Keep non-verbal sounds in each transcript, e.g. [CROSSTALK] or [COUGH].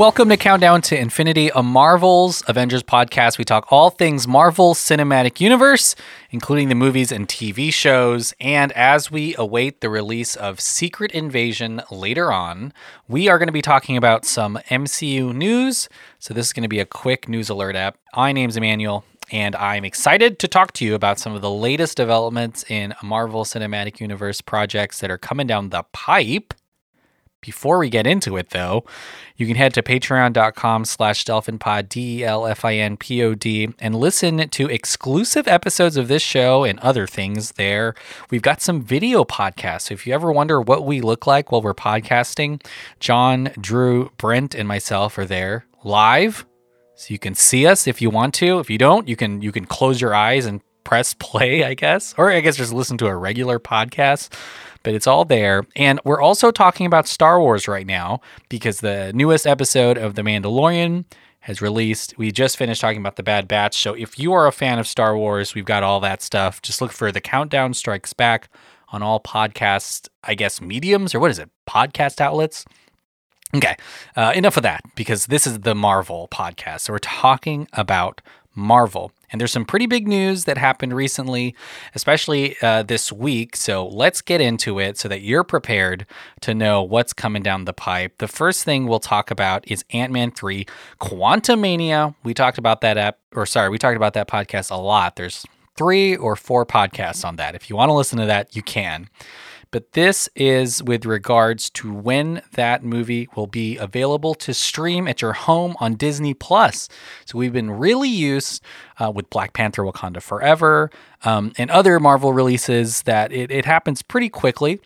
Welcome to Countdown to Infinity, a Marvel's Avengers podcast. We talk all things Marvel Cinematic Universe, including the movies and TV shows. And as we await the release of Secret Invasion later on, we are going to be talking about some MCU news. So this is going to be a quick news alert app. My name's Emmanuel, and I'm excited to talk to you about some of the latest developments in Marvel Cinematic Universe projects that are coming down the pipe. Before we get into it, though, you can head to patreon.com slash delfinpod, D-E-L-F-I-N-P-O-D, and listen to exclusive episodes of this show and other things there. We've got some video podcasts. So if you ever wonder what we look like while we're podcasting, John, Drew, Brent, and myself are there live. So you can see us if you want to. If you don't, you can you can close your eyes and press play, I guess. Or I guess just listen to a regular podcast but it's all there. And we're also talking about Star Wars right now because the newest episode of The Mandalorian has released. We just finished talking about The Bad Batch. So if you are a fan of Star Wars, we've got all that stuff. Just look for The Countdown Strikes Back on all podcast, I guess, mediums or what is it? Podcast outlets. Okay, uh, enough of that because this is the Marvel podcast. So we're talking about Marvel. And there's some pretty big news that happened recently, especially uh, this week. So let's get into it so that you're prepared to know what's coming down the pipe. The first thing we'll talk about is Ant Man 3 Quantumania. We talked about that app, or sorry, we talked about that podcast a lot. There's three or four podcasts on that. If you want to listen to that, you can but this is with regards to when that movie will be available to stream at your home on Disney Plus. So we've been really used uh, with Black Panther Wakanda Forever um, and other Marvel releases that it, it happens pretty quickly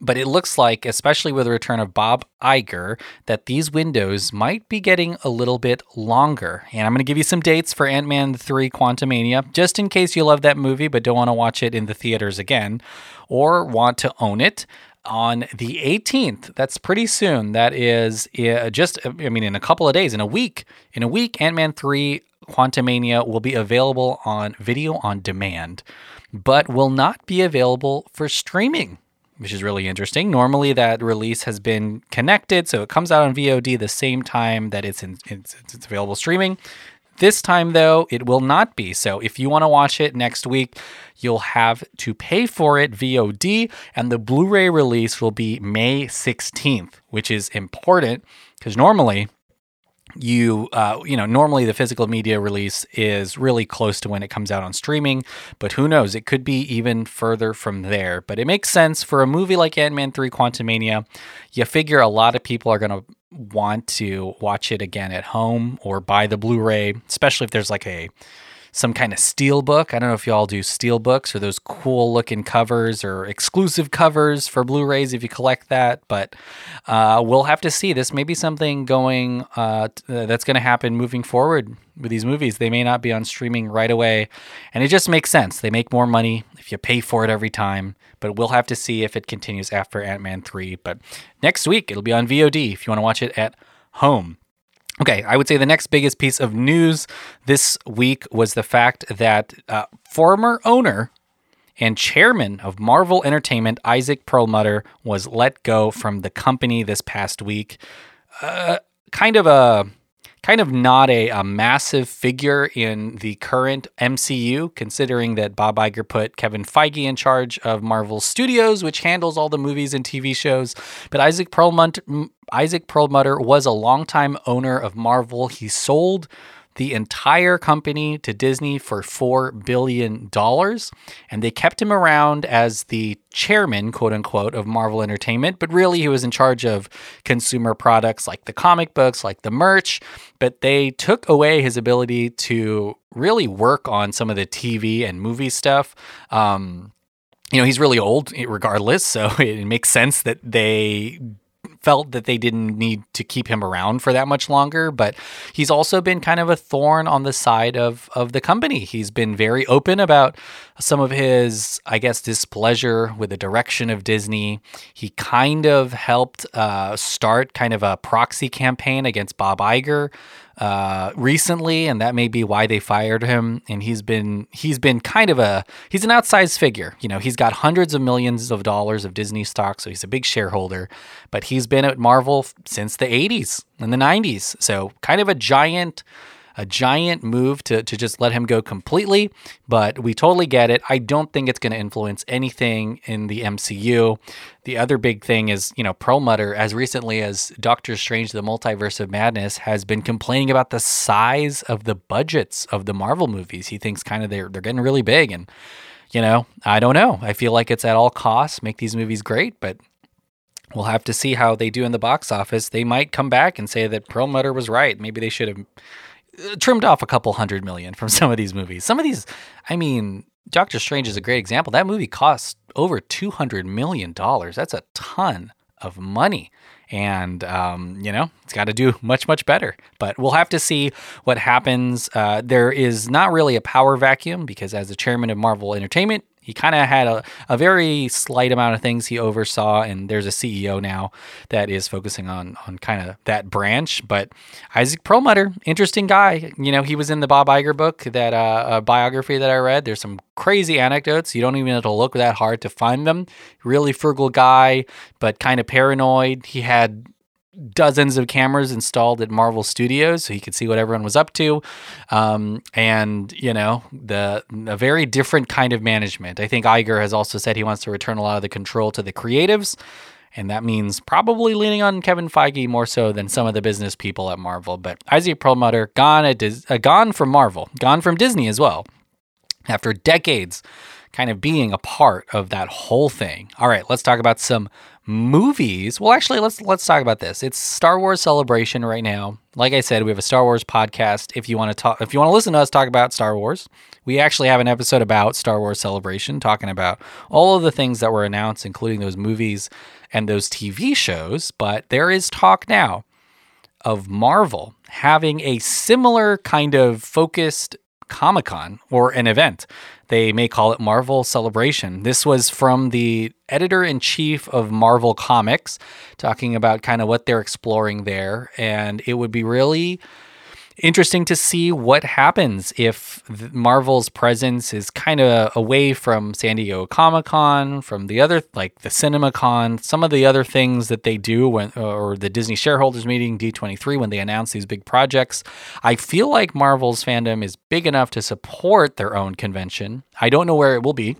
but it looks like, especially with the return of Bob Iger, that these windows might be getting a little bit longer. And I'm going to give you some dates for Ant Man 3 Quantumania, just in case you love that movie but don't want to watch it in the theaters again or want to own it. On the 18th, that's pretty soon. That is uh, just, I mean, in a couple of days, in a week. In a week, Ant Man 3 Quantumania will be available on video on demand, but will not be available for streaming which is really interesting. Normally, that release has been connected, so it comes out on VOD the same time that it's in, it's, it's available streaming. This time, though, it will not be. So, if you want to watch it next week, you'll have to pay for it VOD, and the Blu ray release will be May 16th, which is important because normally you uh, you know normally the physical media release is really close to when it comes out on streaming but who knows? It could be even further from there. But it makes sense for a movie like ant-man 3 quantumania you figure a lot of people are going to want to watch it again at home or buy the blu-ray especially if there's like a some kind of steel book. I don't know if y'all do steel books or those cool looking covers or exclusive covers for Blu-rays if you collect that. But uh, we'll have to see. This may be something going uh, that's going to happen moving forward with these movies. They may not be on streaming right away, and it just makes sense. They make more money if you pay for it every time. But we'll have to see if it continues after Ant Man three. But next week it'll be on VOD if you want to watch it at home. Okay, I would say the next biggest piece of news this week was the fact that uh, former owner and chairman of Marvel Entertainment, Isaac Perlmutter, was let go from the company this past week. Uh, kind of a kind of not a, a, massive figure in the current MCU, considering that Bob Iger put Kevin Feige in charge of Marvel Studios, which handles all the movies and TV shows. But Isaac Perlmutter, Isaac Perlmutter was a longtime owner of Marvel. He sold the entire company to Disney for $4 billion. And they kept him around as the chairman, quote unquote, of Marvel Entertainment. But really, he was in charge of consumer products like the comic books, like the merch. But they took away his ability to really work on some of the TV and movie stuff. Um, you know, he's really old regardless. [LAUGHS] So it makes sense that they felt that they didn't need to keep him around for that much longer. But he's also been kind of a thorn on the side of of the company. He's been very open about some of his, I guess, displeasure with the direction of Disney. He kind of helped uh, start kind of a proxy campaign against Bob Iger. Uh, recently, and that may be why they fired him. And he's been he's been kind of a he's an outsized figure. You know, he's got hundreds of millions of dollars of Disney stock, so he's a big shareholder. But he's been at Marvel since the '80s and the '90s, so kind of a giant a giant move to, to just let him go completely, but we totally get it. I don't think it's going to influence anything in the MCU. The other big thing is, you know, Perlmutter, as recently as Doctor Strange, the Multiverse of Madness, has been complaining about the size of the budgets of the Marvel movies. He thinks kind of they're, they're getting really big. And, you know, I don't know. I feel like it's at all costs, make these movies great, but we'll have to see how they do in the box office. They might come back and say that Perlmutter was right. Maybe they should have trimmed off a couple hundred million from [LAUGHS] some of these movies. Some of these, I mean, Doctor Strange is a great example. That movie cost over two hundred million dollars. That's a ton of money. And, um, you know, it's got to do much, much better. But we'll have to see what happens. Uh, there is not really a power vacuum because, as the chairman of Marvel Entertainment, he kind of had a, a very slight amount of things he oversaw, and there's a CEO now that is focusing on on kind of that branch. But Isaac Perlmutter, interesting guy. You know, he was in the Bob Iger book, that uh, biography that I read. There's some crazy anecdotes. You don't even have to look that hard to find them. Really frugal guy, but kind of paranoid. He had dozens of cameras installed at Marvel Studios, so he could see what everyone was up to, um, and you know the a very different kind of management. I think Iger has also said he wants to return a lot of the control to the creatives, and that means probably leaning on Kevin Feige more so than some of the business people at Marvel. But Isaac Perlmutter gone at Dis- uh, gone from Marvel, gone from Disney as well, after decades kind of being a part of that whole thing. All right, let's talk about some movies. Well, actually, let's let's talk about this. It's Star Wars Celebration right now. Like I said, we have a Star Wars podcast. If you want to talk, if you want to listen to us talk about Star Wars, we actually have an episode about Star Wars Celebration, talking about all of the things that were announced, including those movies and those TV shows. But there is talk now of Marvel having a similar kind of focused Comic Con or an event. They may call it Marvel Celebration. This was from the editor in chief of Marvel Comics, talking about kind of what they're exploring there. And it would be really interesting to see what happens if Marvel's presence is kind of away from San Diego Comic Con, from the other, like the CinemaCon, some of the other things that they do when, uh, or the Disney shareholders meeting, D23, when they announce these big projects. I feel like Marvel's fandom is big enough to support their own convention. I don't know where it will be.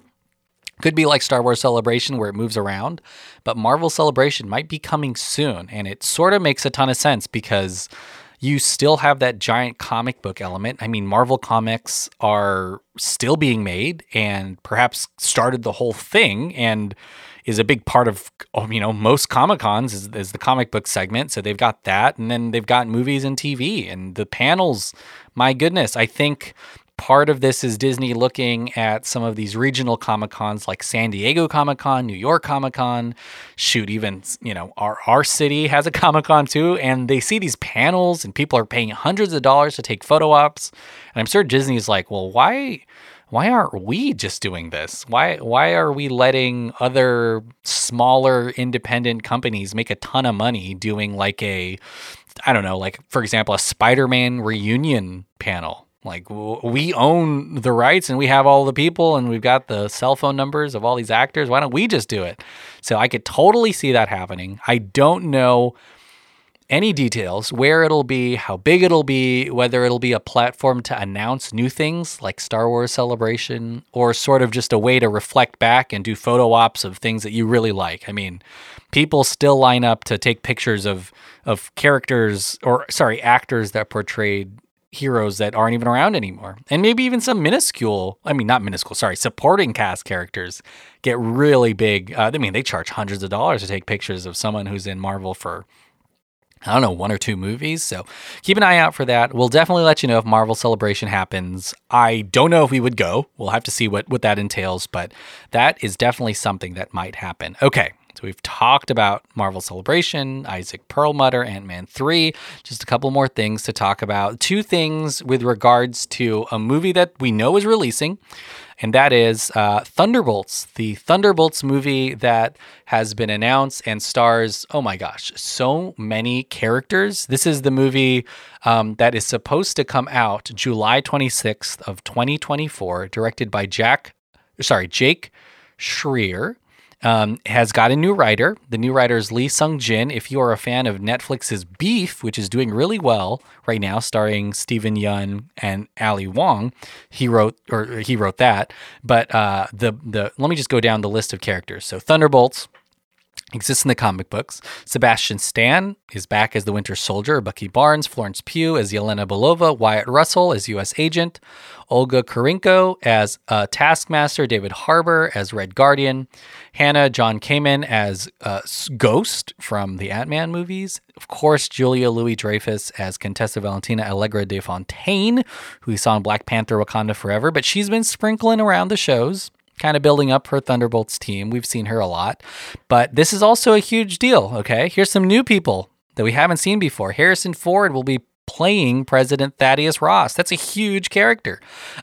Could be like Star Wars Celebration where it moves around, but Marvel Celebration might be coming soon. And it sort of makes a ton of sense because you still have that giant comic book element. I mean, Marvel comics are still being made and perhaps started the whole thing and is a big part of oh, you know most comic cons is, is the comic book segment so they've got that and then they've got movies and tv and the panels my goodness i think Part of this is Disney looking at some of these regional Comic Cons like San Diego Comic Con, New York Comic Con. Shoot, even, you know, our, our city has a Comic Con too. And they see these panels and people are paying hundreds of dollars to take photo ops. And I'm sure Disney's like, well, why why aren't we just doing this? Why why are we letting other smaller independent companies make a ton of money doing like a I don't know, like for example, a Spider-Man reunion panel? Like we own the rights and we have all the people and we've got the cell phone numbers of all these actors. Why don't we just do it? So I could totally see that happening. I don't know any details where it'll be, how big it'll be, whether it'll be a platform to announce new things like Star Wars Celebration or sort of just a way to reflect back and do photo ops of things that you really like. I mean, people still line up to take pictures of of characters or sorry, actors that portrayed heroes that aren't even around anymore. And maybe even some minuscule, I mean, not minuscule, sorry, supporting cast characters get really big. Uh, I mean, they charge hundreds of dollars to take pictures of someone who's in Marvel for, I don't know, one or two movies. So keep an eye out for that. We'll definitely let you know if Marvel Celebration happens. I don't know if we would go. We'll have to see what, what that entails, but that is definitely something that might happen. Okay. So we've talked about Marvel Celebration, Isaac Perlmutter, Ant Man 3. Just a couple more things to talk about. Two things with regards to a movie that we know is releasing. and that is uh, Thunderbolts, the Thunderbolts movie that has been announced and stars, oh my gosh, so many characters. This is the movie um, that is supposed to come out July 26th of 2024, directed by Jack, sorry, Jake Schreier um, has got a new writer. The new writer is Lee Sung Jin. If you are a fan of Netflix's Beef, which is doing really well right now, starring Steven Yeun and Ali Wong, he wrote or he wrote that. But uh, the the let me just go down the list of characters. So Thunderbolts, exists in the comic books. Sebastian Stan is back as the Winter Soldier, Bucky Barnes, Florence Pugh as Yelena Belova, Wyatt Russell as U.S. Agent, Olga Kurylenko as uh, Taskmaster, David Harbour as Red Guardian, Hannah John Kamen as uh, Ghost from the Ant Man movies, of course, Julia Louis Dreyfus as Contessa Valentina Allegra de Fontaine, who we saw in Black Panther Wakanda Forever, but she's been sprinkling around the shows kind of building up her Thunderbolts team. We've seen her a lot, but this is also a huge deal. Okay, here's some new people that we haven't seen before. Harrison Ford will be playing President Thaddeus Ross. That's a huge character.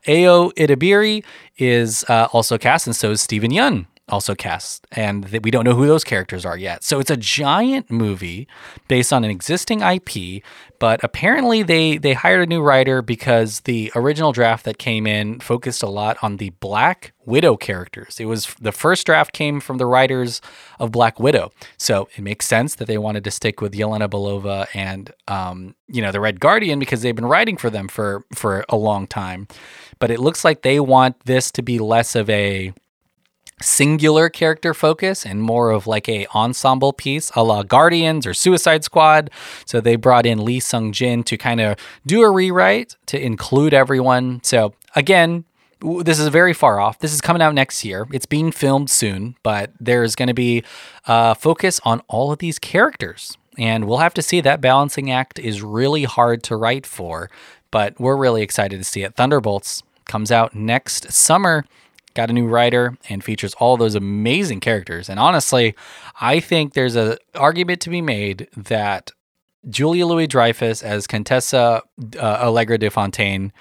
Ayo Edebiri is uh, also cast, and so is Steven Yeun also cast, and th- we don't know who those characters are yet. So it's a giant movie based on an existing IP, but apparently they they hired a new writer because the original draft that came in focused a lot on the Black Widow characters. It was the first draft came from the writers of Black Widow, so it makes sense that they wanted to stick with Yelena Belova and um, you know the Red Guardian because they've been writing for them for for a long time. But it looks like they want this to be less of a singular character focus and more of like a ensemble piece a la Guardians or Suicide Squad. So they brought in Lee Sung Jin to kind of do a rewrite to include everyone. So again, this is very far off. This is coming out next year. It's being filmed soon, but there's going to be a focus on all of these characters. And we'll have to see that balancing act is really hard to write for, but we're really excited to see it. Thunderbolts comes out next summer got a new writer and features all those amazing characters. And honestly, I think there's an argument to be made that Julia Louis Dreyfus as Contessa uh, Allegra de Fontaine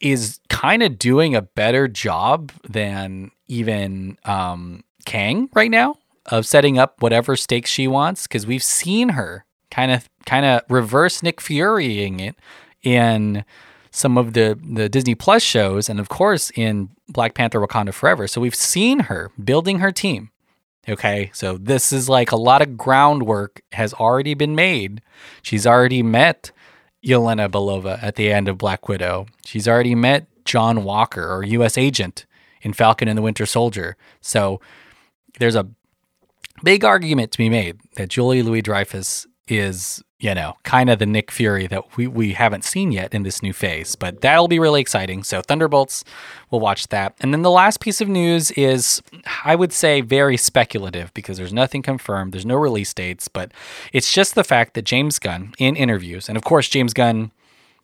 is kind of doing a better job than even um, Kang right now of setting up whatever stakes she wants because we've seen her kind of kind of reverse Nick Furying it in some of the the Disney Plus shows, and of course in Black Panther: Wakanda Forever. So we've seen her building her team. Okay, so this is like a lot of groundwork has already been made. She's already met Yelena Belova at the end of Black Widow. She's already met John Walker or U.S. Agent in Falcon and the Winter Soldier. So there's a big argument to be made that Julie Louis Dreyfus is you know, kind of the Nick Fury that we, we haven't seen yet in this new phase. But that'll be really exciting. So, Thunderbolts, we'll watch that. And then the last piece of news is, I would say, very speculative because there's nothing confirmed, there's no release dates, but it's just the fact that James Gunn, in interviews, and of course, James Gunn,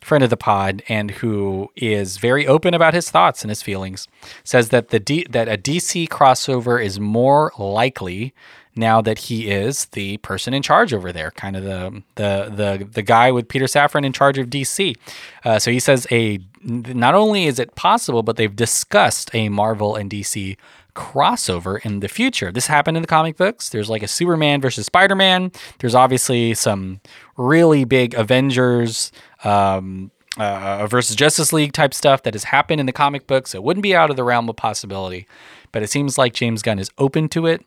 friend of the pod and who is very open about his thoughts and his feelings, says that the D, that a DC crossover is more likely now that he is the person in charge over there, kind of the the the the guy with Peter Safran in charge of DC. Uh, so he says a not only is it possible, but they've discussed a Marvel and DC crossover in the future. This happened in the comic books. There's like a Superman versus Spider Man. There's obviously some really big Avengers. Um, uh, versus Justice League type stuff that has happened in the comic books. It wouldn't be out of the realm of possibility, but it seems like James Gunn is open to it.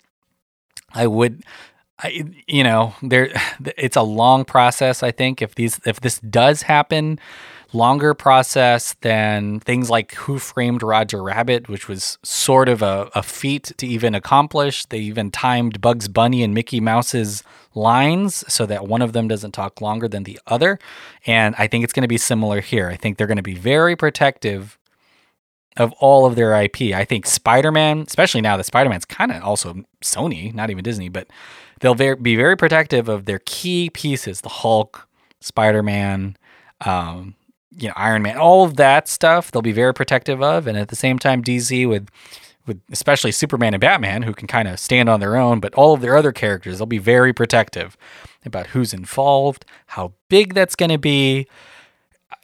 I would I, you know, there [SIGHS] it's a long process. I think if these if this does happen, longer process than things like Who Framed Roger Rabbit, which was sort of a, a feat to even accomplish. They even timed Bugs Bunny and Mickey Mouse's lines so that one of them doesn't talk longer than the other. And I think it's going to be similar here. I think they're going to be very protective of all of their IP. I think Spider Man, especially now that Spider Man's kind of also Sony, not even Disney, but they'll be very protective of their key pieces the Hulk, Spider Man, um, you know, Iron Man, all of that stuff they'll be very protective of. And at the same time, DC with with especially Superman and Batman, who can kind of stand on their own, but all of their other characters, they'll be very protective about who's involved, how big that's going to be.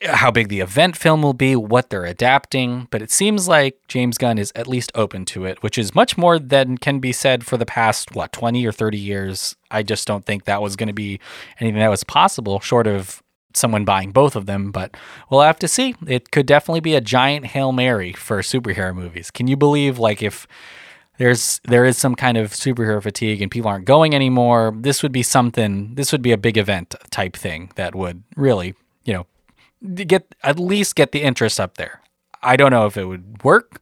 How big the event film will be, what they're adapting, but it seems like James Gunn is at least open to it, which is much more than can be said for the past, what, 20 or 30 years. I just don't think that was going to be anything that was possible, short of someone buying both of them, but we'll have to see. It could definitely be a giant Hail Mary for superhero movies. Can you believe, like, if there's there is some kind of superhero fatigue and people aren't going anymore, this would be something this would be a big event type thing that would really, you know, get at least get the interest up there. I don't know if it would work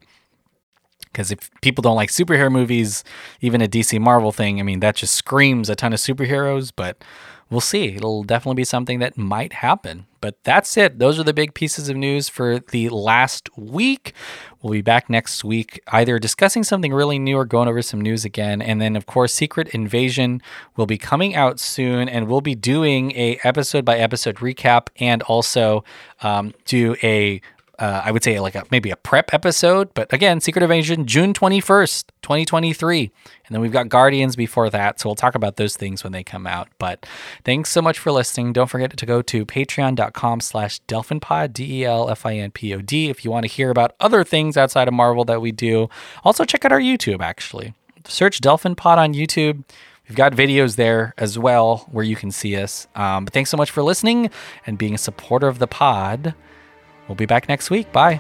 because if people don't like superhero movies, even a DC Marvel thing, I mean that just screams a ton of superheroes, but we'll see. It'll definitely be something that might happen. But that's it. Those are the big pieces of news for the last week. We'll be back next week, either discussing something really new or going over some news again. And then, of course, Secret Invasion will be coming out soon, and we'll be doing a episode by episode recap and also um, do a uh, I would say like a, maybe a prep episode, but again, Secret Invasion, June 21st, 2023. And then we've got Guardians before that. So we'll talk about those things when they come out. But thanks so much for listening. Don't forget to go to patreon.com slash delfinpod, D-E-L-F-I-N-P-O-D, if you want to hear about other things outside of Marvel that we do. Also check out our YouTube, actually. Search Delfin Pod on YouTube. We've got videos there as well where you can see us. Um, but thanks so much for listening and being a supporter of the pod. We'll be back next week. Bye.